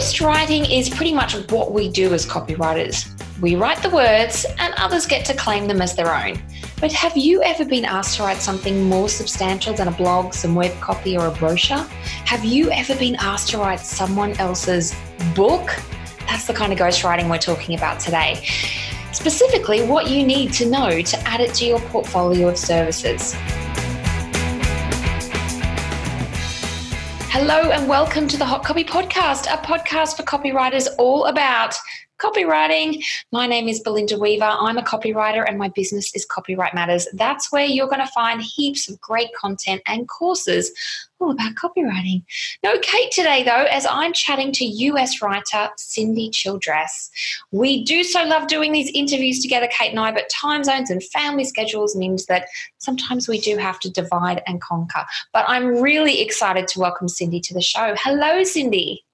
Ghostwriting is pretty much what we do as copywriters. We write the words and others get to claim them as their own. But have you ever been asked to write something more substantial than a blog, some web copy, or a brochure? Have you ever been asked to write someone else's book? That's the kind of ghostwriting we're talking about today. Specifically, what you need to know to add it to your portfolio of services. Hello, and welcome to the Hot Copy Podcast, a podcast for copywriters all about copywriting. My name is Belinda Weaver. I'm a copywriter and my business is Copywrite Matters. That's where you're going to find heaps of great content and courses all about copywriting. No Kate today, though, as I'm chatting to US writer Cindy Childress. We do so love doing these interviews together, Kate and I, but time zones and family schedules means that sometimes we do have to divide and conquer. But I'm really excited to welcome Cindy to the show. Hello, Cindy.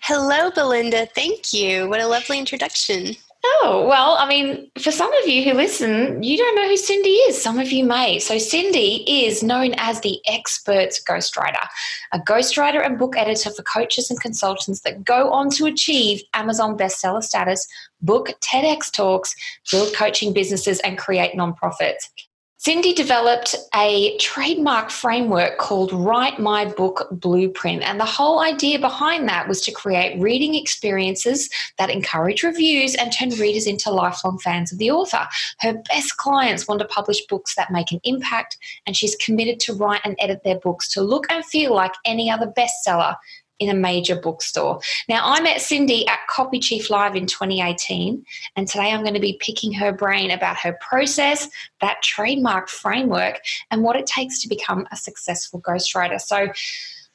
Hello, Belinda. Thank you. What a lovely introduction. Oh, well, I mean, for some of you who listen, you don't know who Cindy is. Some of you may. So, Cindy is known as the expert ghostwriter, a ghostwriter and book editor for coaches and consultants that go on to achieve Amazon bestseller status, book TEDx talks, build coaching businesses, and create nonprofits. Cindy developed a trademark framework called Write My Book Blueprint. And the whole idea behind that was to create reading experiences that encourage reviews and turn readers into lifelong fans of the author. Her best clients want to publish books that make an impact, and she's committed to write and edit their books to look and feel like any other bestseller in a major bookstore. Now, I met Cindy at Copy Chief Live in 2018, and today I'm going to be picking her brain about her process, that trademark framework, and what it takes to become a successful ghostwriter. So,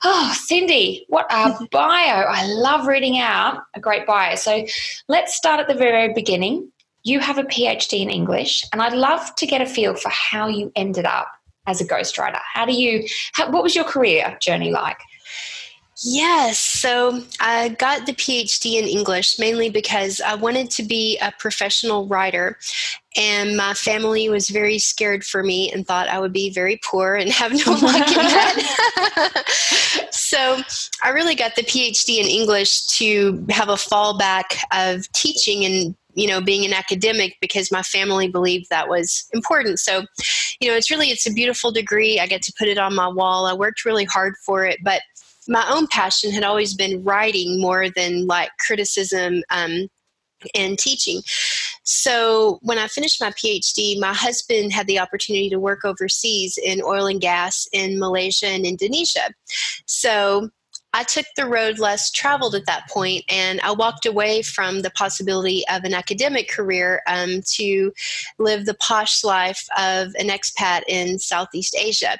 Oh, Cindy, what a bio. I love reading out a great bio. So let's start at the very beginning. You have a PhD in English, and I'd love to get a feel for how you ended up as a ghostwriter. How do you, how, what was your career journey like? Yes. So I got the PhD in English mainly because I wanted to be a professional writer. And my family was very scared for me and thought I would be very poor and have no luck in that. so I really got the PhD in English to have a fallback of teaching and you know being an academic because my family believed that was important so you know it's really it's a beautiful degree i get to put it on my wall i worked really hard for it but my own passion had always been writing more than like criticism um, and teaching. So when I finished my PhD, my husband had the opportunity to work overseas in oil and gas in Malaysia and Indonesia. So I took the road less traveled at that point, and I walked away from the possibility of an academic career um, to live the posh life of an expat in Southeast Asia,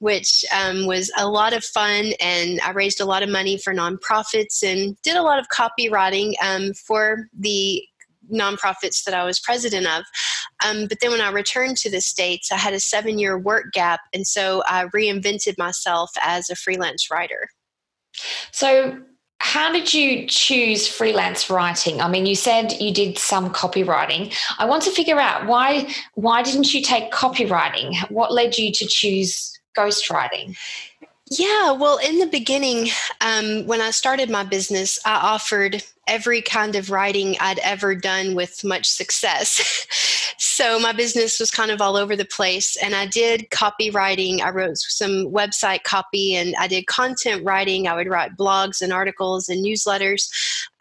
which um, was a lot of fun. And I raised a lot of money for nonprofits and did a lot of copywriting um, for the nonprofits that I was president of. Um, but then when I returned to the States, I had a seven year work gap. And so I reinvented myself as a freelance writer. So, how did you choose freelance writing? I mean, you said you did some copywriting. I want to figure out why why didn't you take copywriting? What led you to choose ghostwriting? Yeah, well, in the beginning, um, when I started my business, I offered every kind of writing I'd ever done with much success. so my business was kind of all over the place. And I did copywriting. I wrote some website copy and I did content writing. I would write blogs and articles and newsletters.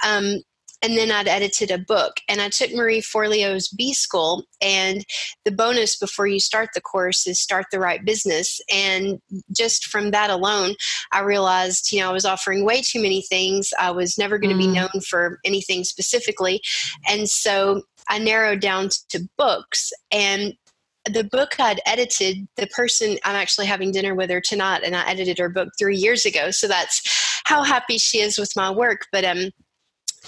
Um, and then I'd edited a book. And I took Marie Forleo's B School, and the bonus before you start the course is start the right business. And just from that alone, I realized, you know, I was offering way too many things. I was never going to mm. be known for anything specifically. And so I narrowed down to books. And the book I'd edited, the person I'm actually having dinner with her tonight, and I edited her book three years ago. So that's how happy she is with my work. But um,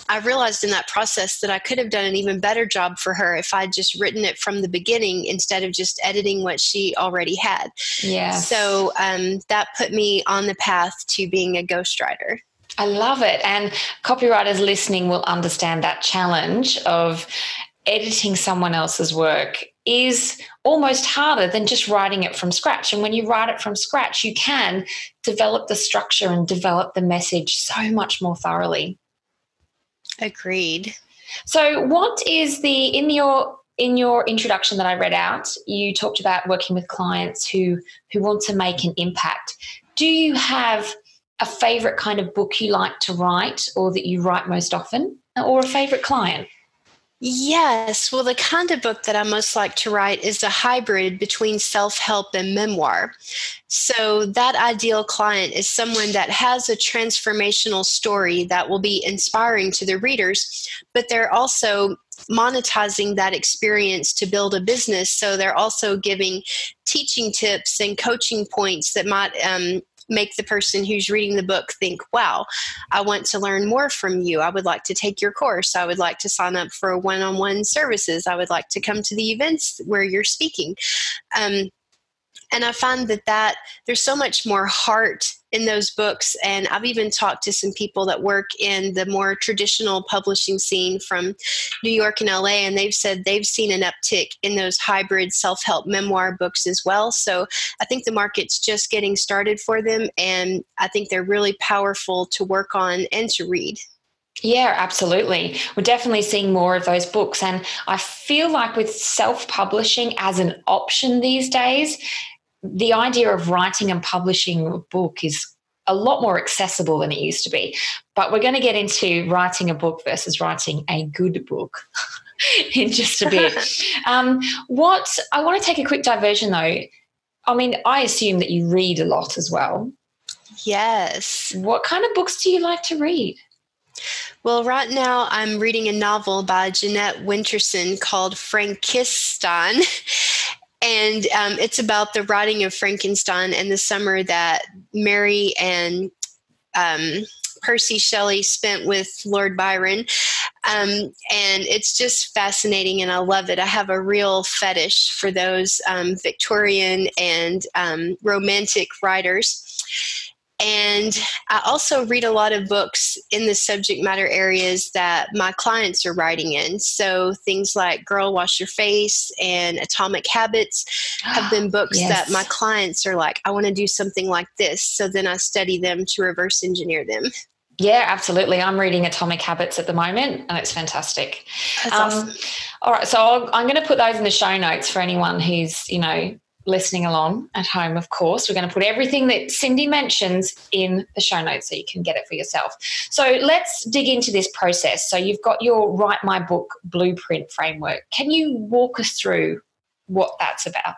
I realized in that process that I could have done an even better job for her if I'd just written it from the beginning instead of just editing what she already had. Yeah. So um, that put me on the path to being a ghostwriter. I love it. And copywriters listening will understand that challenge of editing someone else's work is almost harder than just writing it from scratch. And when you write it from scratch, you can develop the structure and develop the message so much more thoroughly. Agreed. So, what is the in your in your introduction that I read out? You talked about working with clients who who want to make an impact. Do you have a favorite kind of book you like to write, or that you write most often, or a favorite client? Yes. Well, the kind of book that I most like to write is a hybrid between self help and memoir. So, that ideal client is someone that has a transformational story that will be inspiring to the readers, but they're also monetizing that experience to build a business. So, they're also giving teaching tips and coaching points that might um, make the person who's reading the book think, wow, I want to learn more from you. I would like to take your course. I would like to sign up for one on one services. I would like to come to the events where you're speaking. Um, and I find that that there's so much more heart in those books. And I've even talked to some people that work in the more traditional publishing scene from New York and LA, and they've said they've seen an uptick in those hybrid self help memoir books as well. So I think the market's just getting started for them, and I think they're really powerful to work on and to read. Yeah, absolutely. We're definitely seeing more of those books. And I feel like with self publishing as an option these days, the idea of writing and publishing a book is a lot more accessible than it used to be. But we're going to get into writing a book versus writing a good book in just a bit. um, what I want to take a quick diversion though. I mean, I assume that you read a lot as well. Yes. What kind of books do you like to read? Well, right now I'm reading a novel by Jeanette Winterson called Frankenstein. and um, it's about the writing of Frankenstein and the summer that Mary and um, Percy Shelley spent with Lord Byron. Um, and it's just fascinating and I love it. I have a real fetish for those um, Victorian and um, romantic writers. And I also read a lot of books in the subject matter areas that my clients are writing in. So things like Girl Wash Your Face and Atomic Habits have been books yes. that my clients are like, I want to do something like this. So then I study them to reverse engineer them. Yeah, absolutely. I'm reading Atomic Habits at the moment, and it's fantastic. Um, awesome. All right, so i am going to put those in the show notes for anyone who's you know listening along at home, of course. We're going to put everything that Cindy mentions in the show notes so you can get it for yourself. So let's dig into this process. So you've got your Write My Book blueprint framework. Can you walk us through what that's about?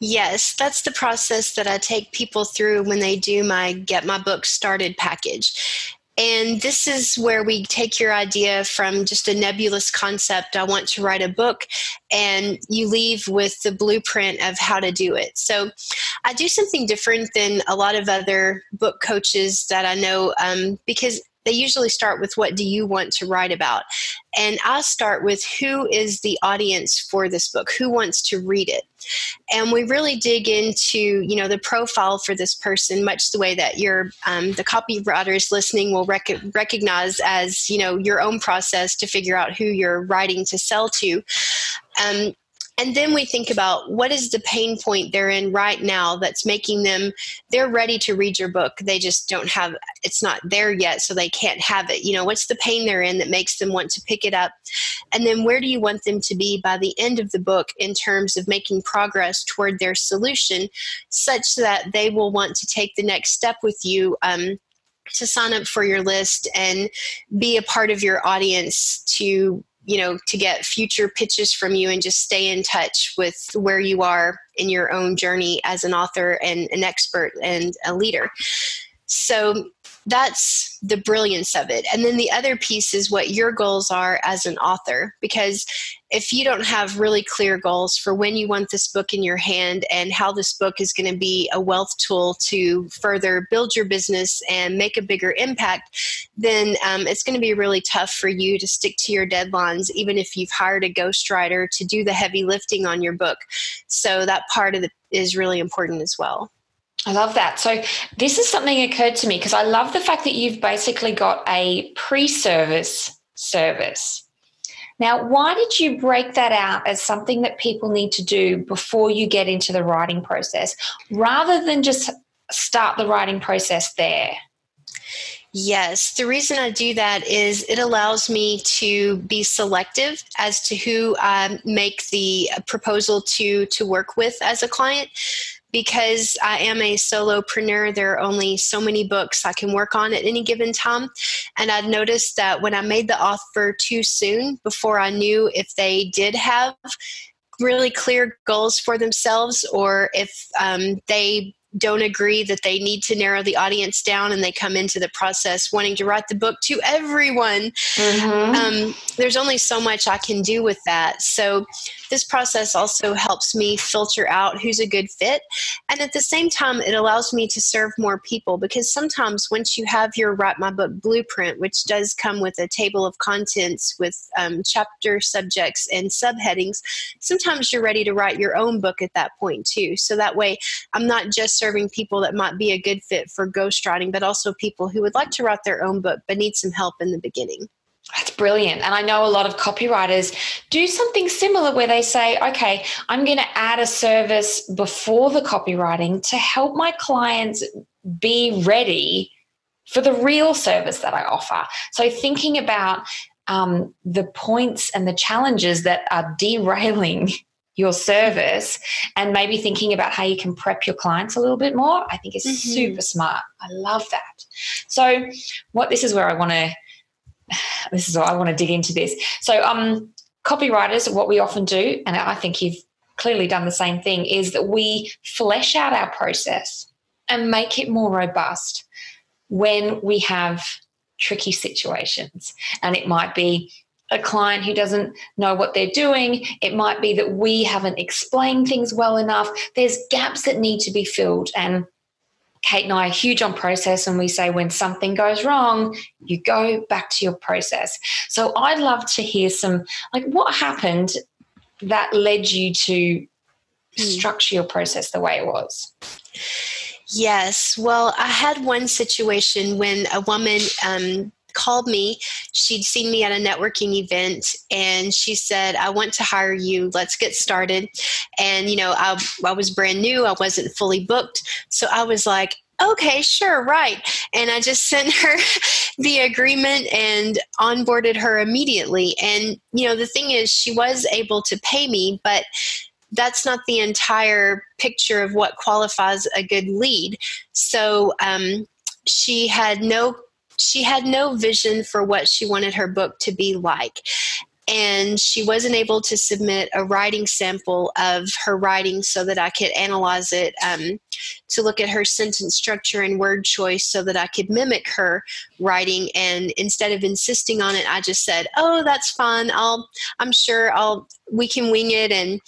Yes, that's the process that I take people through when they do my Get My Book Started package. And this is where we take your idea from just a nebulous concept, I want to write a book, and you leave with the blueprint of how to do it. So I do something different than a lot of other book coaches that I know um, because they usually start with what do you want to write about? And i start with who is the audience for this book? Who wants to read it? And we really dig into you know the profile for this person much the way that your um, the copywriters listening will rec- recognize as you know your own process to figure out who you're writing to sell to. Um, and then we think about what is the pain point they're in right now that's making them they're ready to read your book. They just don't have it's not there yet so they can't have it. You know what's the pain they're in that makes them want to pick it up? And then where do you want them to be by the end of the book in terms of making progress toward their solution such that they will want to take the next step with you um, to sign up for your list and be a part of your audience to you know to get future pitches from you and just stay in touch with where you are in your own journey as an author and an expert and a leader. So that's the brilliance of it. And then the other piece is what your goals are as an author. Because if you don't have really clear goals for when you want this book in your hand and how this book is going to be a wealth tool to further build your business and make a bigger impact, then um, it's going to be really tough for you to stick to your deadlines, even if you've hired a ghostwriter to do the heavy lifting on your book. So that part of it is really important as well. I love that. So, this is something occurred to me because I love the fact that you've basically got a pre service service. Now, why did you break that out as something that people need to do before you get into the writing process rather than just start the writing process there? Yes, the reason I do that is it allows me to be selective as to who I make the proposal to to work with as a client because I am a solopreneur, there are only so many books I can work on at any given time. And I'd noticed that when I made the offer too soon, before I knew if they did have really clear goals for themselves or if um, they don't agree that they need to narrow the audience down and they come into the process wanting to write the book to everyone. Mm-hmm. Um, there's only so much I can do with that. So, this process also helps me filter out who's a good fit. And at the same time, it allows me to serve more people because sometimes once you have your Write My Book blueprint, which does come with a table of contents with um, chapter subjects and subheadings, sometimes you're ready to write your own book at that point too. So that way, I'm not just serving people that might be a good fit for ghostwriting, but also people who would like to write their own book but need some help in the beginning. That's brilliant. And I know a lot of copywriters do something similar where they say, okay, I'm going to add a service before the copywriting to help my clients be ready for the real service that I offer. So thinking about um, the points and the challenges that are derailing your service and maybe thinking about how you can prep your clients a little bit more, I think is mm-hmm. super smart. I love that. So, what this is where I want to this is what I want to dig into this. So, um, copywriters, what we often do, and I think you've clearly done the same thing, is that we flesh out our process and make it more robust when we have tricky situations. And it might be a client who doesn't know what they're doing. It might be that we haven't explained things well enough. There's gaps that need to be filled. And Kate and I are huge on process, and we say when something goes wrong, you go back to your process. So I'd love to hear some like what happened that led you to hmm. structure your process the way it was. Yes. Well, I had one situation when a woman um, called me. She'd seen me at a networking event and she said, I want to hire you. Let's get started. And, you know, I, I was brand new, I wasn't fully booked. So I was like, okay, sure, right. And I just sent her the agreement and onboarded her immediately. And, you know, the thing is, she was able to pay me, but that's not the entire picture of what qualifies a good lead. So um, she had no she had no vision for what she wanted her book to be like and she wasn't able to submit a writing sample of her writing so that I could analyze it um, to look at her sentence structure and word choice so that I could mimic her writing. And instead of insisting on it, I just said, "Oh, that's fun. I'll. I'm sure I'll. We can wing it." And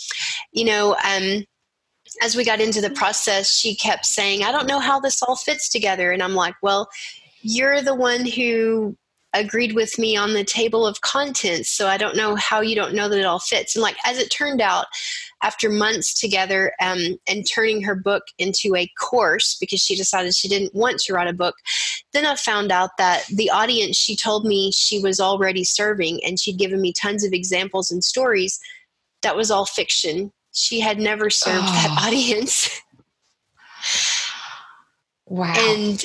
you know. Um, as we got into the process, she kept saying, I don't know how this all fits together. And I'm like, well, you're the one who agreed with me on the table of contents so i don't know how you don't know that it all fits. And like as it turned out after months together um, and turning her book into a course because she decided she didn't want to write a book then i found out that the audience she told me she was already serving and she'd given me tons of examples and stories. That was all fiction. She had never served oh. that audience. Wow. And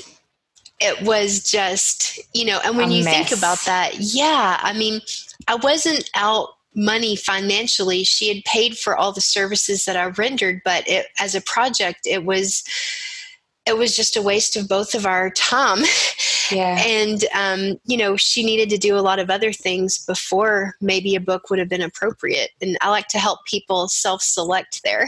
it was just, you know, and when you mess. think about that, yeah, I mean, I wasn't out money financially. She had paid for all the services that I rendered, but it, as a project, it was it was just a waste of both of our time. Yeah. and um, you know, she needed to do a lot of other things before maybe a book would have been appropriate. And I like to help people self-select there.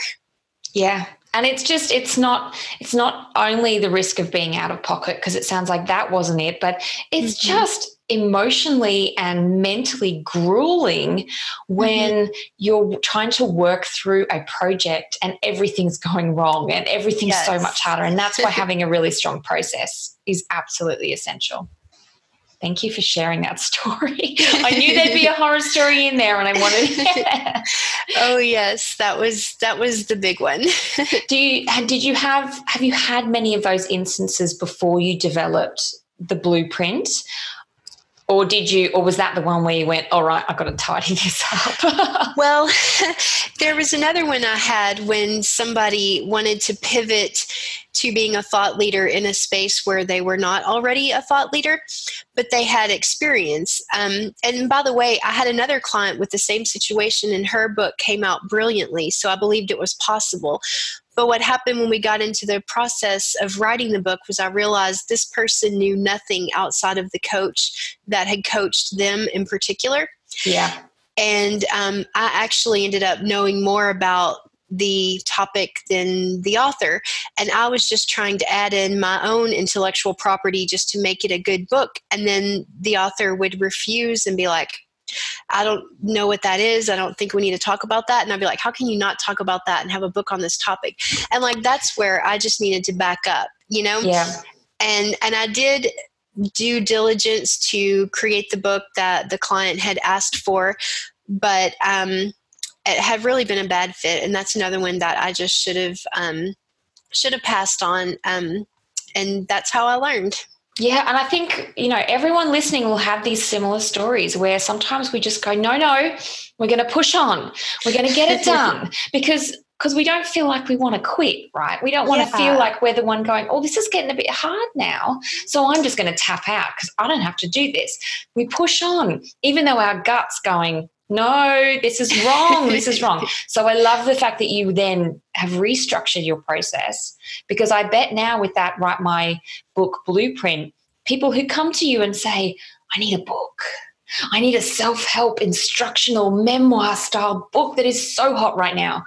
Yeah, and it's just it's not it's not only the risk of being out of pocket because it sounds like that wasn't it but it's mm-hmm. just emotionally and mentally grueling when mm-hmm. you're trying to work through a project and everything's going wrong and everything's yes. so much harder and that's why having a really strong process is absolutely essential Thank you for sharing that story. I knew there'd be a horror story in there, and I wanted. oh yes, that was that was the big one. Do you did you have have you had many of those instances before you developed the blueprint? or did you or was that the one where you went all right i've got to tidy this up well there was another one i had when somebody wanted to pivot to being a thought leader in a space where they were not already a thought leader but they had experience um, and by the way i had another client with the same situation and her book came out brilliantly so i believed it was possible but what happened when we got into the process of writing the book was I realized this person knew nothing outside of the coach that had coached them in particular. Yeah. And um, I actually ended up knowing more about the topic than the author. And I was just trying to add in my own intellectual property just to make it a good book. And then the author would refuse and be like, I don't know what that is. I don't think we need to talk about that. And I'd be like, how can you not talk about that and have a book on this topic? And like, that's where I just needed to back up, you know? Yeah. And, and I did due diligence to create the book that the client had asked for, but, um, had really been a bad fit. And that's another one that I just should have, um, should have passed on. Um, and that's how I learned. Yeah, and I think, you know, everyone listening will have these similar stories where sometimes we just go, no, no, we're going to push on. We're going to get it done because because we don't feel like we want to quit, right? We don't want yeah. to feel like we're the one going, oh, this is getting a bit hard now. So I'm just going to tap out because I don't have to do this. We push on, even though our gut's going, no, this is wrong. this is wrong. So I love the fact that you then have restructured your process because I bet now with that, write my book blueprint, people who come to you and say, I need a book. I need a self help instructional memoir style book that is so hot right now.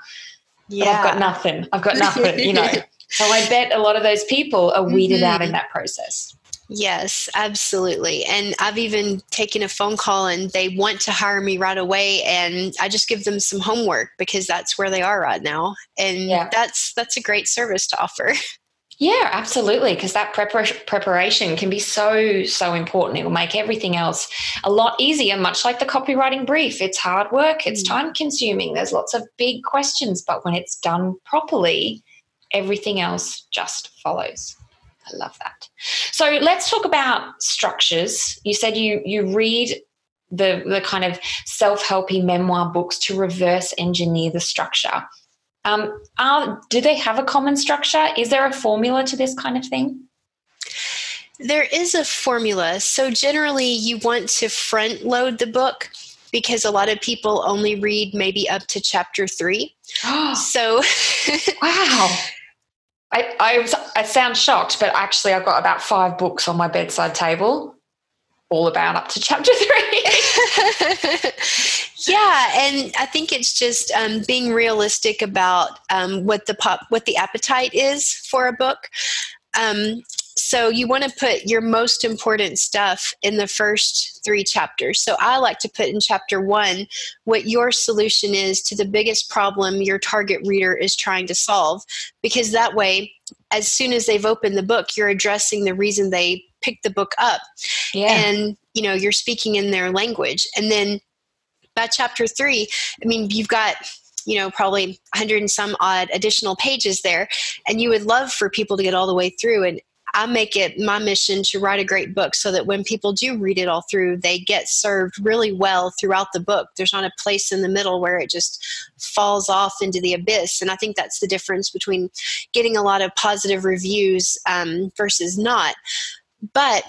Yeah. But I've got nothing. I've got nothing, you know. so I bet a lot of those people are weeded mm-hmm. out in that process. Yes, absolutely. And I've even taken a phone call and they want to hire me right away and I just give them some homework because that's where they are right now. And yeah. that's that's a great service to offer. Yeah, absolutely. Because that prepar- preparation can be so, so important. It will make everything else a lot easier, much like the copywriting brief. It's hard work, it's mm. time consuming, there's lots of big questions, but when it's done properly, everything else just follows. I love that. So let's talk about structures. You said you you read the the kind of self-helpy memoir books to reverse engineer the structure. Um, are, do they have a common structure? Is there a formula to this kind of thing? There is a formula. So generally, you want to front load the book because a lot of people only read maybe up to chapter three. so, wow. I, I, was, I sound shocked, but actually, I've got about five books on my bedside table, all about up to chapter three. yeah, and I think it's just um, being realistic about um, what the pop, what the appetite is for a book. Um, so you want to put your most important stuff in the first three chapters. So I like to put in chapter one what your solution is to the biggest problem your target reader is trying to solve, because that way, as soon as they've opened the book, you're addressing the reason they picked the book up. Yeah. And, you know, you're speaking in their language. And then by chapter three, I mean, you've got you know probably 100 and some odd additional pages there and you would love for people to get all the way through and I make it my mission to write a great book so that when people do read it all through, they get served really well throughout the book. There's not a place in the middle where it just falls off into the abyss. And I think that's the difference between getting a lot of positive reviews um, versus not. But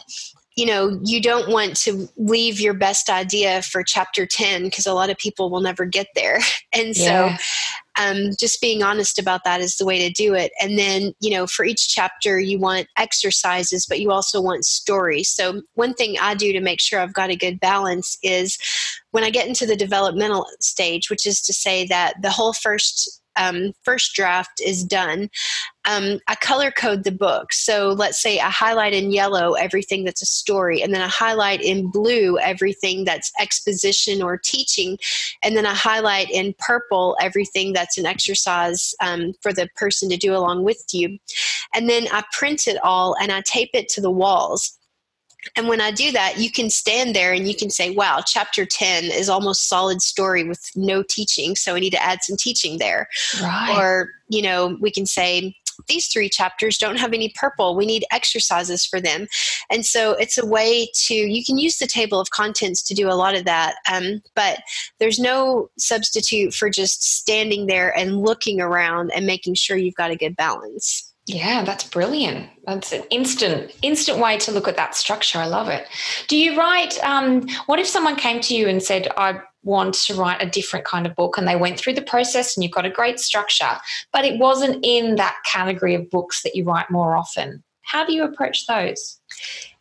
you know you don't want to leave your best idea for chapter 10 because a lot of people will never get there and yeah. Um, just being honest about that is the way to do it. And then you know for each chapter you want exercises but you also want stories. So one thing i do to make sure i've got a good balance is when i get into the developmental stage which is to say that the whole first um, first draft is done, um, I color code the book. So let's say I highlight in yellow everything that's a story, and then I highlight in blue everything that's exposition or teaching, and then I highlight in purple everything that's an exercise um, for the person to do along with you. And then I print it all and I tape it to the walls. And when I do that, you can stand there and you can say, wow, chapter 10 is almost solid story with no teaching. So I need to add some teaching there. Right. Or, you know, we can say, these three chapters don't have any purple. We need exercises for them. And so it's a way to, you can use the table of contents to do a lot of that. Um, but there's no substitute for just standing there and looking around and making sure you've got a good balance. Yeah, that's brilliant. That's an instant, instant way to look at that structure. I love it. Do you write? Um, what if someone came to you and said, "I want to write a different kind of book," and they went through the process, and you've got a great structure, but it wasn't in that category of books that you write more often? How do you approach those?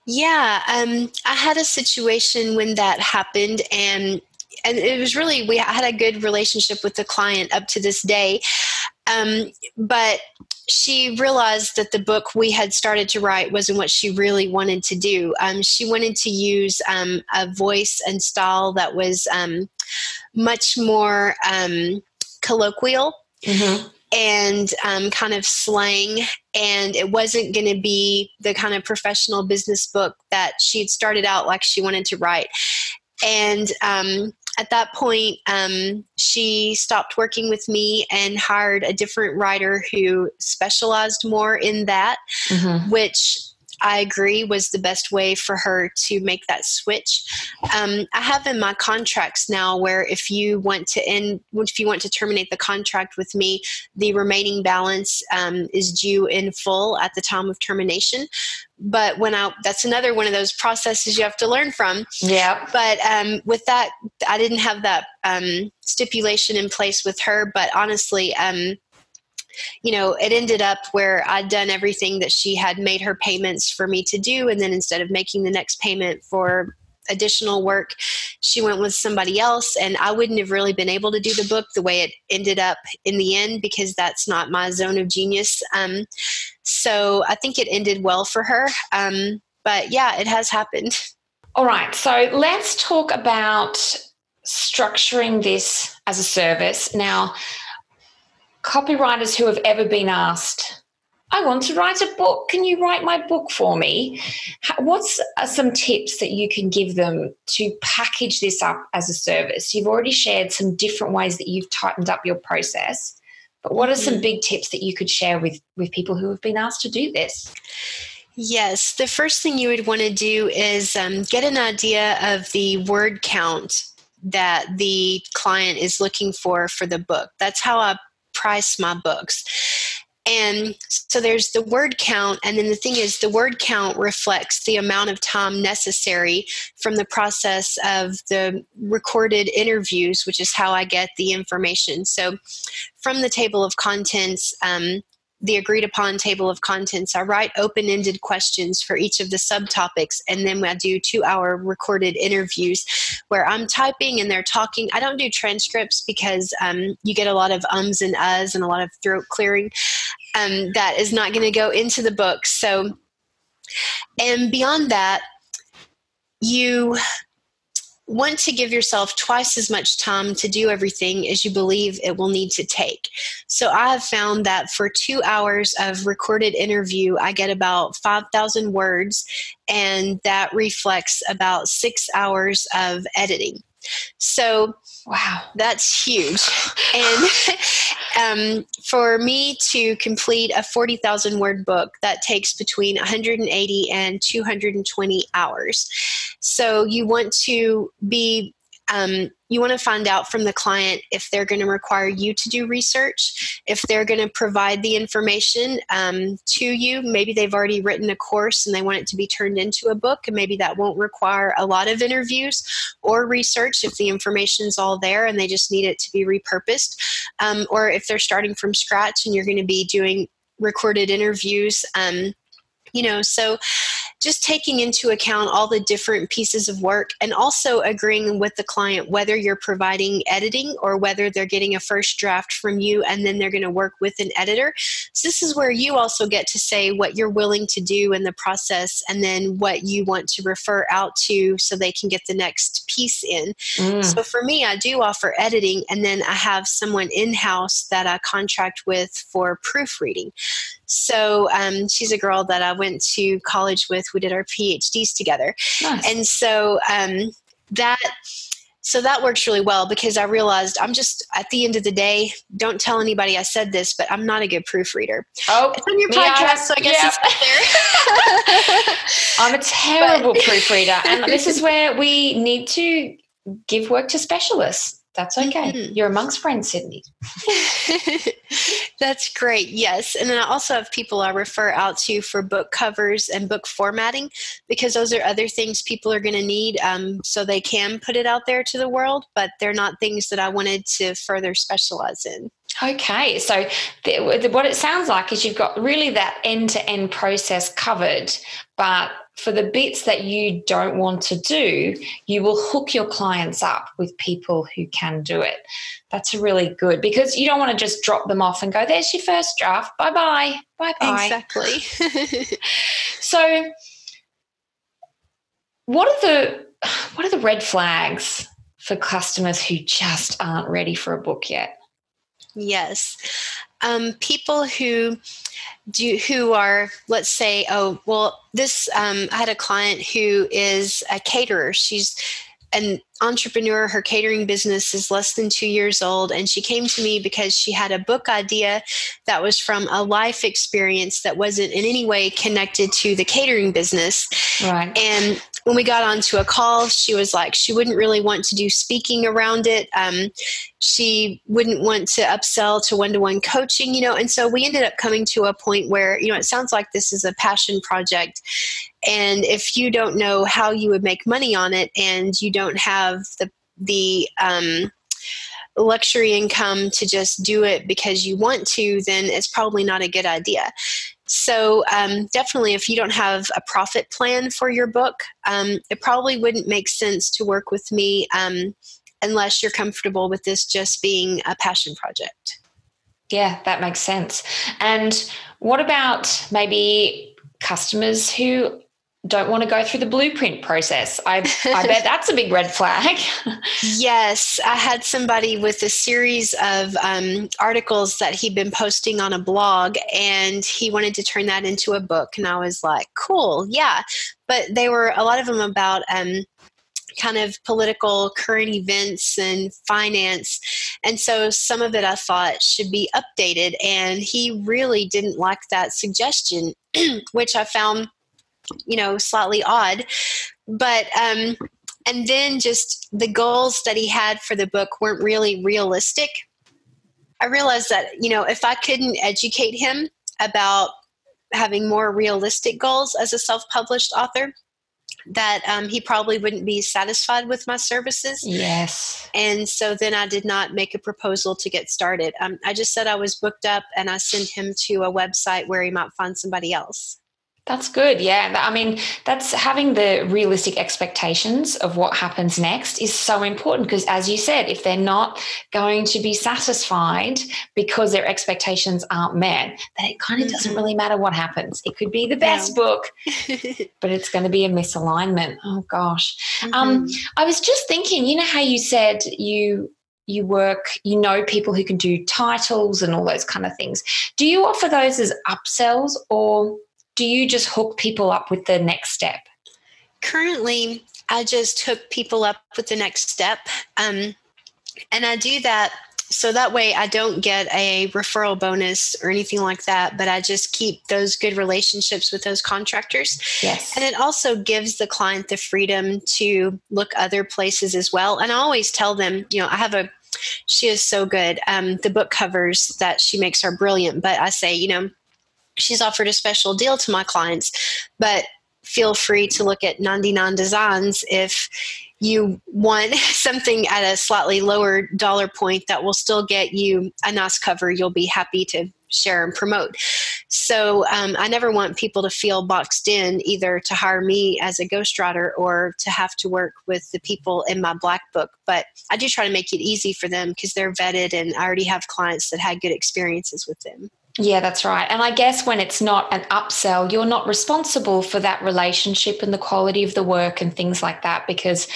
Yeah, um, I had a situation when that happened, and and it was really we had a good relationship with the client up to this day. Um, but she realized that the book we had started to write wasn't what she really wanted to do. Um, she wanted to use um, a voice and style that was um, much more um, colloquial. Mm-hmm. And um, kind of slang, and it wasn't going to be the kind of professional business book that she had started out like she wanted to write. And um, at that point, um, she stopped working with me and hired a different writer who specialized more in that, mm-hmm. which I agree was the best way for her to make that switch. Um, I have in my contracts now where if you want to end, if you want to terminate the contract with me, the remaining balance um, is due in full at the time of termination but when I that's another one of those processes you have to learn from. Yeah. But um, with that, I didn't have that um, stipulation in place with her. But honestly, um, you know, it ended up where I'd done everything that she had made her payments for me to do, and then instead of making the next payment for additional work. She went with somebody else, and I wouldn't have really been able to do the book the way it ended up in the end because that's not my zone of genius. Um, so I think it ended well for her. Um, but yeah, it has happened. All right, so let's talk about structuring this as a service. Now, copywriters who have ever been asked I want to write a book. Can you write my book for me? What's some tips that you can give them to package this up as a service? You've already shared some different ways that you've tightened up your process, but what are some mm-hmm. big tips that you could share with with people who have been asked to do this? Yes, the first thing you would want to do is um, get an idea of the word count that the client is looking for for the book. That's how I price my books. And so there's the word count. And then the thing is, the word count reflects the amount of time necessary from the process of the recorded interviews, which is how I get the information. So from the table of contents, um, the agreed upon table of contents. I write open ended questions for each of the subtopics, and then I do two hour recorded interviews where I'm typing and they're talking. I don't do transcripts because um, you get a lot of ums and uhs and a lot of throat clearing um, that is not going to go into the book. So, and beyond that, you want to give yourself twice as much time to do everything as you believe it will need to take. So I have found that for two hours of recorded interview, I get about 5,000 words, and that reflects about six hours of editing. So, wow, that's huge. And um, for me to complete a 40,000 word book, that takes between 180 and 220 hours. So, you want to be um, you want to find out from the client if they're going to require you to do research, if they're going to provide the information um, to you. Maybe they've already written a course and they want it to be turned into a book, and maybe that won't require a lot of interviews or research if the information's all there and they just need it to be repurposed. Um, or if they're starting from scratch and you're going to be doing recorded interviews. Um, you know, so just taking into account all the different pieces of work and also agreeing with the client whether you're providing editing or whether they're getting a first draft from you and then they're going to work with an editor. So, this is where you also get to say what you're willing to do in the process and then what you want to refer out to so they can get the next piece in. Mm. So, for me, I do offer editing and then I have someone in house that I contract with for proofreading. So um, she's a girl that I went to college with. We did our PhDs together. Nice. And so um, that so that works really well because I realized I'm just at the end of the day, don't tell anybody I said this, but I'm not a good proofreader. Oh, it's on your podcast, so I guess yeah. it's there. I'm a terrible but, proofreader, and this is where we need to give work to specialists. That's okay. Mm-hmm. You're amongst friends, Cindy. That's great. Yes. And then I also have people I refer out to for book covers and book formatting because those are other things people are going to need um, so they can put it out there to the world, but they're not things that I wanted to further specialize in. Okay, so the, what it sounds like is you've got really that end to end process covered, but for the bits that you don't want to do, you will hook your clients up with people who can do it. That's really good because you don't want to just drop them off and go, there's your first draft. Bye bye. Bye bye. Exactly. so what are the what are the red flags for customers who just aren't ready for a book yet? Yes. Um, people who do who are let's say oh well this um, i had a client who is a caterer. She's an entrepreneur. Her catering business is less than two years old. And she came to me because she had a book idea that was from a life experience that wasn't in any way connected to the catering business. Right. And when we got onto a call, she was like, she wouldn't really want to do speaking around it. Um, she wouldn't want to upsell to one to one coaching, you know. And so we ended up coming to a point where, you know, it sounds like this is a passion project. And if you don't know how you would make money on it and you don't have the, the, um, luxury income to just do it because you want to, then it's probably not a good idea. So, um, definitely, if you don't have a profit plan for your book, um, it probably wouldn't make sense to work with me um, unless you're comfortable with this just being a passion project. Yeah, that makes sense. And what about maybe customers who don't want to go through the blueprint process. I, I bet that's a big red flag. yes, I had somebody with a series of um, articles that he'd been posting on a blog, and he wanted to turn that into a book. And I was like, cool, yeah. But they were a lot of them about um, kind of political current events and finance. And so some of it I thought should be updated. And he really didn't like that suggestion, which I found you know slightly odd but um and then just the goals that he had for the book weren't really realistic i realized that you know if i couldn't educate him about having more realistic goals as a self-published author that um, he probably wouldn't be satisfied with my services. Yes. And so then I did not make a proposal to get started. Um, I just said I was booked up and I sent him to a website where he might find somebody else. That's good. Yeah. I mean, that's having the realistic expectations of what happens next is so important because, as you said, if they're not going to be satisfied because their expectations aren't met, then it kind of mm-hmm. doesn't really matter what happens. It could be the best no. book, but it's going to be a misalignment. Oh, gosh. Um, mm-hmm. Um, I was just thinking, you know, how you said you you work, you know people who can do titles and all those kind of things. Do you offer those as upsells or do you just hook people up with the next step? Currently, I just hook people up with the next step. Um, and I do that so that way I don't get a referral bonus or anything like that, but I just keep those good relationships with those contractors. Yes. And it also gives the client the freedom to look other places as well. And I always tell them, you know, I have a she is so good. Um, the book covers that she makes are brilliant, but I say, you know, she's offered a special deal to my clients, but feel free to look at 99 Designs if you want something at a slightly lower dollar point that will still get you a nice cover you'll be happy to share and promote. So um, I never want people to feel boxed in either to hire me as a ghostwriter or to have to work with the people in my black book. But I do try to make it easy for them because they're vetted and I already have clients that had good experiences with them. Yeah, that's right. And I guess when it's not an upsell, you're not responsible for that relationship and the quality of the work and things like that. Because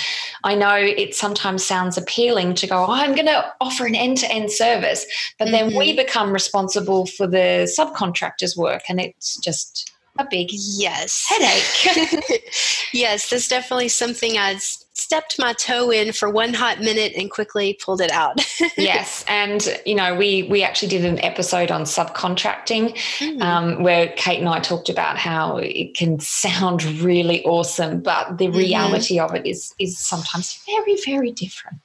I know it sometimes sounds appealing to go, oh, I'm going to offer an end to end service. But mm-hmm. then we mm-hmm. become responsible for the subcontractor's work. And it's just a big yes headache. yes, that's definitely something I stepped my toe in for one hot minute and quickly pulled it out. yes, and you know we we actually did an episode on subcontracting mm. um, where Kate and I talked about how it can sound really awesome, but the mm-hmm. reality of it is is sometimes very very different.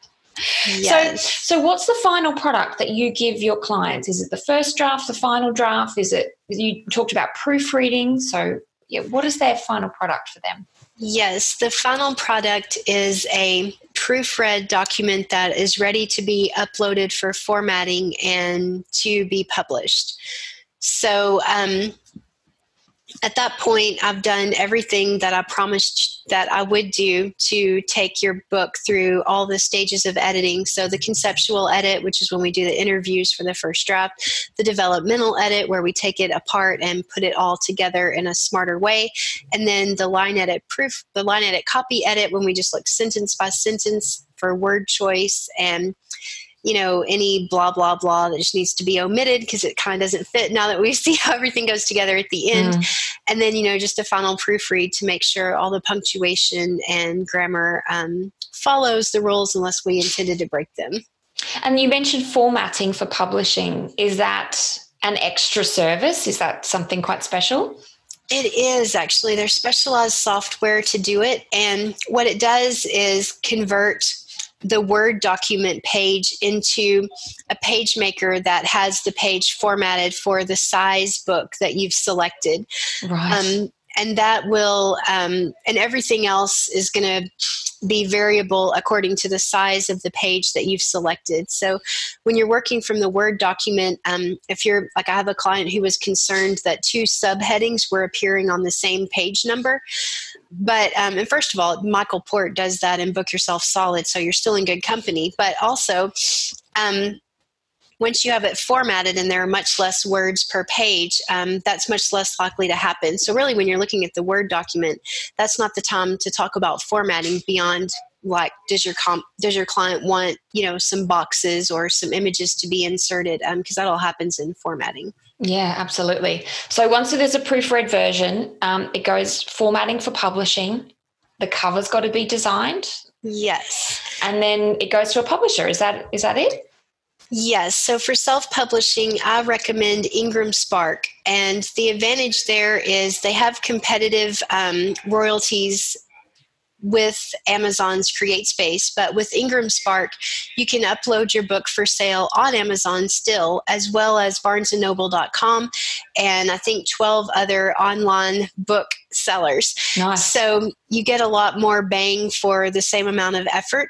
Yes. So, so what's the final product that you give your clients? Is it the first draft, the final draft? Is it you talked about proofreading? So, yeah, what is their final product for them? Yes, the final product is a proofread document that is ready to be uploaded for formatting and to be published. So, um, at that point, I've done everything that I promised that I would do to take your book through all the stages of editing. So, the conceptual edit, which is when we do the interviews for the first draft, the developmental edit, where we take it apart and put it all together in a smarter way, and then the line edit proof, the line edit copy edit, when we just look sentence by sentence for word choice and you know, any blah, blah, blah that just needs to be omitted because it kind of doesn't fit now that we see how everything goes together at the end. Mm. And then, you know, just a final proofread to make sure all the punctuation and grammar um, follows the rules unless we intended to break them. And you mentioned formatting for publishing. Is that an extra service? Is that something quite special? It is actually. There's specialized software to do it. And what it does is convert the Word document page into a page maker that has the page formatted for the size book that you've selected. Right. Um, and that will, um, and everything else is going to be variable according to the size of the page that you've selected. So when you're working from the Word document, um, if you're like, I have a client who was concerned that two subheadings were appearing on the same page number. But, um, and first of all, Michael Port does that in Book Yourself Solid, so you're still in good company. But also, um, once you have it formatted and there are much less words per page, um, that's much less likely to happen. So, really, when you're looking at the Word document, that's not the time to talk about formatting beyond like does your comp does your client want you know some boxes or some images to be inserted? Because um, that all happens in formatting. Yeah absolutely. So once there's a proofread version um, it goes formatting for publishing the cover's got to be designed. Yes. And then it goes to a publisher. Is that is that it Yes. So for self publishing, I recommend Ingram Spark. And the advantage there is they have competitive um, royalties with Amazon's CreateSpace, but with Ingram Spark, you can upload your book for sale on Amazon still, as well as BarnesandNoble.com, and I think 12 other online book sellers. Nice. So you get a lot more bang for the same amount of effort.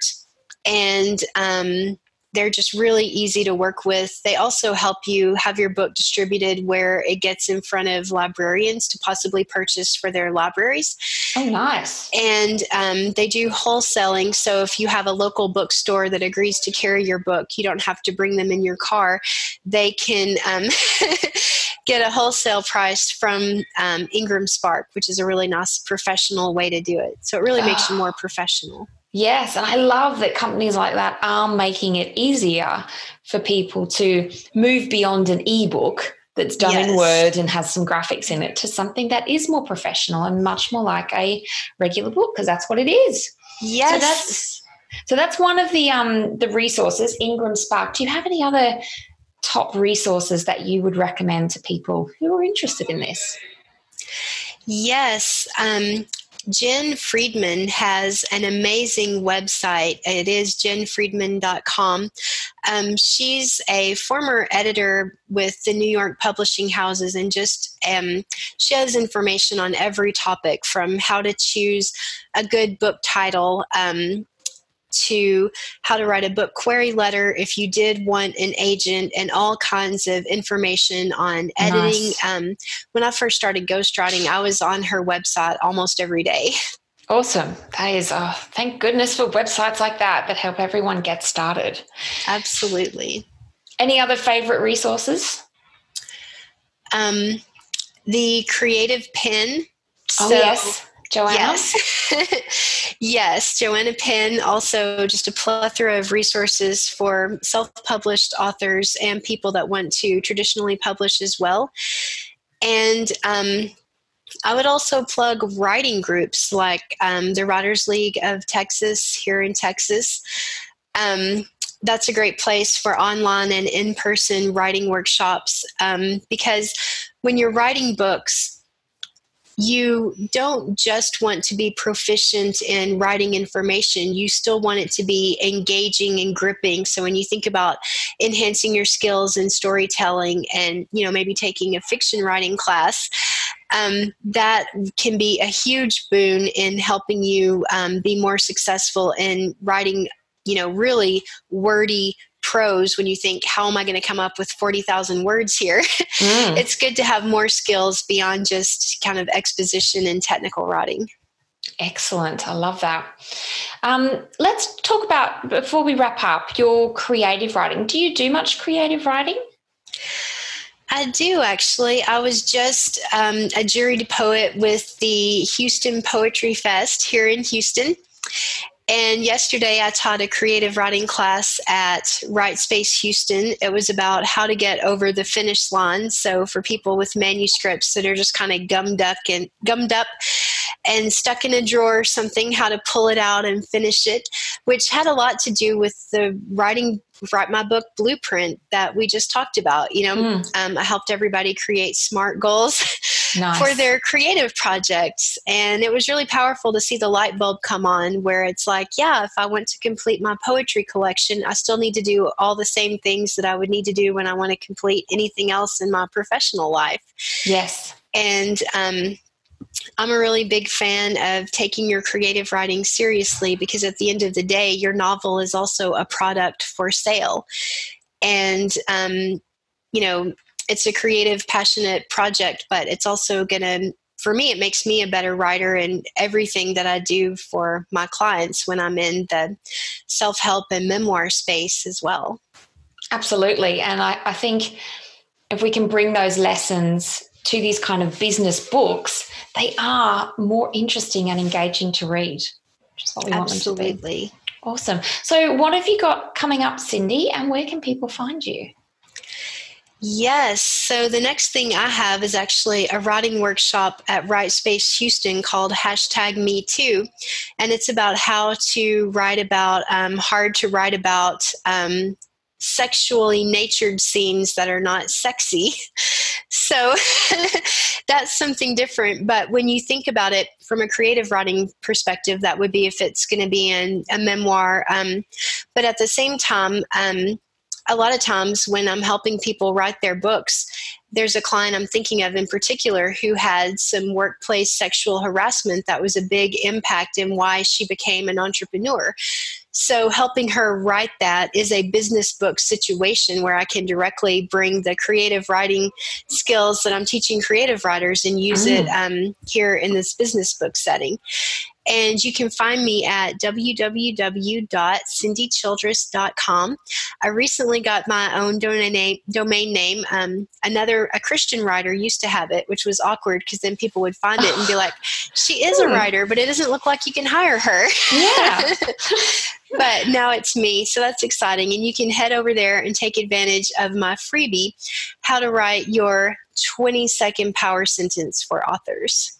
And um, they're just really easy to work with. They also help you have your book distributed where it gets in front of librarians to possibly purchase for their libraries. Oh, nice. And um, they do wholesaling. So if you have a local bookstore that agrees to carry your book, you don't have to bring them in your car. They can um, get a wholesale price from um, Ingram Spark, which is a really nice professional way to do it. So it really makes you more professional. Yes, and I love that companies like that are making it easier for people to move beyond an ebook that's done yes. in Word and has some graphics in it to something that is more professional and much more like a regular book because that's what it is. Yes. So that's so that's one of the um the resources Ingram Spark. Do you have any other top resources that you would recommend to people who are interested in this? Yes, um, Jane Friedman has an amazing website. It is janefriedman.com. Um, she's a former editor with the New York publishing houses and just um, she has information on every topic from how to choose a good book title um, to how to write a book query letter if you did want an agent and all kinds of information on editing. Nice. Um, when I first started ghostwriting, I was on her website almost every day. Awesome. That is, oh, thank goodness for websites like that that help everyone get started. Absolutely. Any other favorite resources? Um, the Creative Penn. Oh, so, yes. Joanna? Yes. yes. Joanna Penn, also just a plethora of resources for self published authors and people that want to traditionally publish as well. And um, I would also plug writing groups like um, the Writers League of Texas here in Texas. Um, that's a great place for online and in person writing workshops um, because when you're writing books, you don't just want to be proficient in writing information. You still want it to be engaging and gripping. So when you think about enhancing your skills in storytelling and you know maybe taking a fiction writing class um, that can be a huge boon in helping you um, be more successful in writing you know really wordy prose when you think how am i going to come up with 40,000 words here mm. it's good to have more skills beyond just kind of exposition and technical writing Excellent. I love that. Um, let's talk about, before we wrap up, your creative writing. Do you do much creative writing? I do actually. I was just um, a juried poet with the Houston Poetry Fest here in Houston. And yesterday I taught a creative writing class at Write Space Houston. It was about how to get over the finish line. So for people with manuscripts that are just kind of gummed up and gummed up and stuck in a drawer or something, how to pull it out and finish it, which had a lot to do with the writing write my book blueprint that we just talked about you know mm. um, i helped everybody create smart goals nice. for their creative projects and it was really powerful to see the light bulb come on where it's like yeah if i want to complete my poetry collection i still need to do all the same things that i would need to do when i want to complete anything else in my professional life yes and um, I'm a really big fan of taking your creative writing seriously because at the end of the day, your novel is also a product for sale. And, um, you know, it's a creative, passionate project, but it's also going to, for me, it makes me a better writer in everything that I do for my clients when I'm in the self help and memoir space as well. Absolutely. And I, I think if we can bring those lessons to these kind of business books, they are more interesting and engaging to read, which is what we Absolutely. want them to be. Awesome. So, what have you got coming up, Cindy, and where can people find you? Yes. So the next thing I have is actually a writing workshop at Write Space Houston called hashtag Me Too. And it's about how to write about um, hard to write about um, sexually natured scenes that are not sexy. So that's something different. But when you think about it from a creative writing perspective, that would be if it's going to be in a memoir. Um, but at the same time, um, a lot of times when I'm helping people write their books, there's a client I'm thinking of in particular who had some workplace sexual harassment that was a big impact in why she became an entrepreneur. So, helping her write that is a business book situation where I can directly bring the creative writing skills that I'm teaching creative writers and use it mm. um, here in this business book setting. And you can find me at www.cindychildress.com. I recently got my own domain name. Domain name. Um, another a Christian writer used to have it, which was awkward because then people would find it and be like, "She is a hmm. writer, but it doesn't look like you can hire her." Yeah. but now it's me, so that's exciting. And you can head over there and take advantage of my freebie, how to write your 20 second power sentence for authors.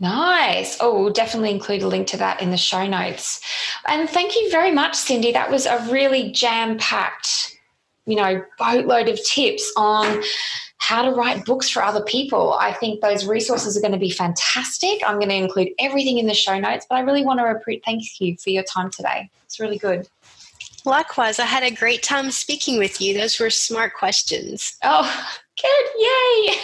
Nice. Oh, we'll definitely include a link to that in the show notes. And thank you very much, Cindy. That was a really jam packed, you know, boatload of tips on how to write books for other people. I think those resources are going to be fantastic. I'm going to include everything in the show notes, but I really want to repeat, thank you for your time today. It's really good. Likewise, I had a great time speaking with you. Those were smart questions. Oh, Good, yay!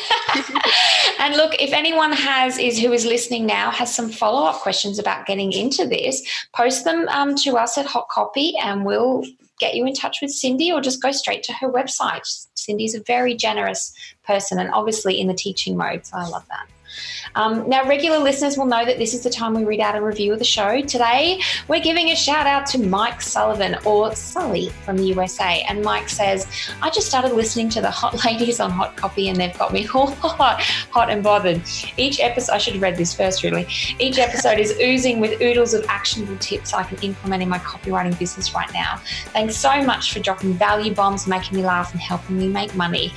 and look, if anyone has is who is listening now has some follow up questions about getting into this, post them um, to us at Hot Copy, and we'll get you in touch with Cindy, or just go straight to her website. Cindy's a very generous person, and obviously in the teaching mode, so I love that. Um, now, regular listeners will know that this is the time we read out a review of the show. Today, we're giving a shout out to Mike Sullivan or Sully from the USA. And Mike says, I just started listening to the Hot Ladies on Hot Copy and they've got me all hot, hot and bothered. Each episode, I should have read this first really. Each episode is oozing with oodles of actionable tips I can implement in my copywriting business right now. Thanks so much for dropping value bombs, making me laugh, and helping me make money.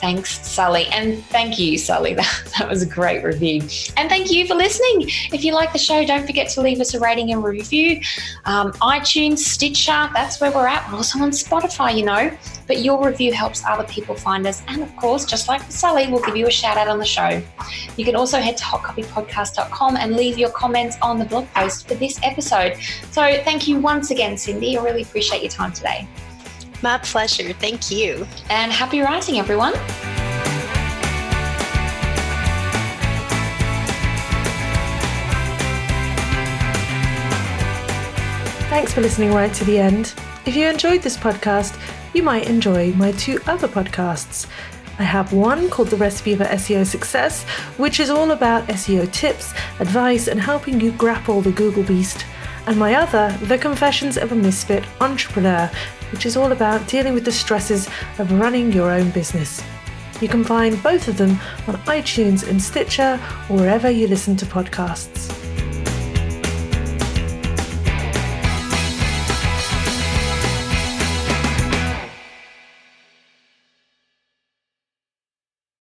Thanks, Sally. And thank you, Sally. That, that was a great review. And thank you for listening. If you like the show, don't forget to leave us a rating and review. Um, iTunes, Stitcher, that's where we're at. We're also on Spotify, you know. But your review helps other people find us. And of course, just like Sally, we'll give you a shout out on the show. You can also head to hotcopypodcast.com and leave your comments on the blog post for this episode. So thank you once again, Cindy. I really appreciate your time today. My pleasure. Thank you. And happy writing, everyone. Thanks for listening right to the end. If you enjoyed this podcast, you might enjoy my two other podcasts. I have one called The Recipe for SEO Success, which is all about SEO tips, advice, and helping you grapple the Google beast. And my other, The Confessions of a Misfit Entrepreneur, which is all about dealing with the stresses of running your own business. You can find both of them on iTunes and Stitcher or wherever you listen to podcasts.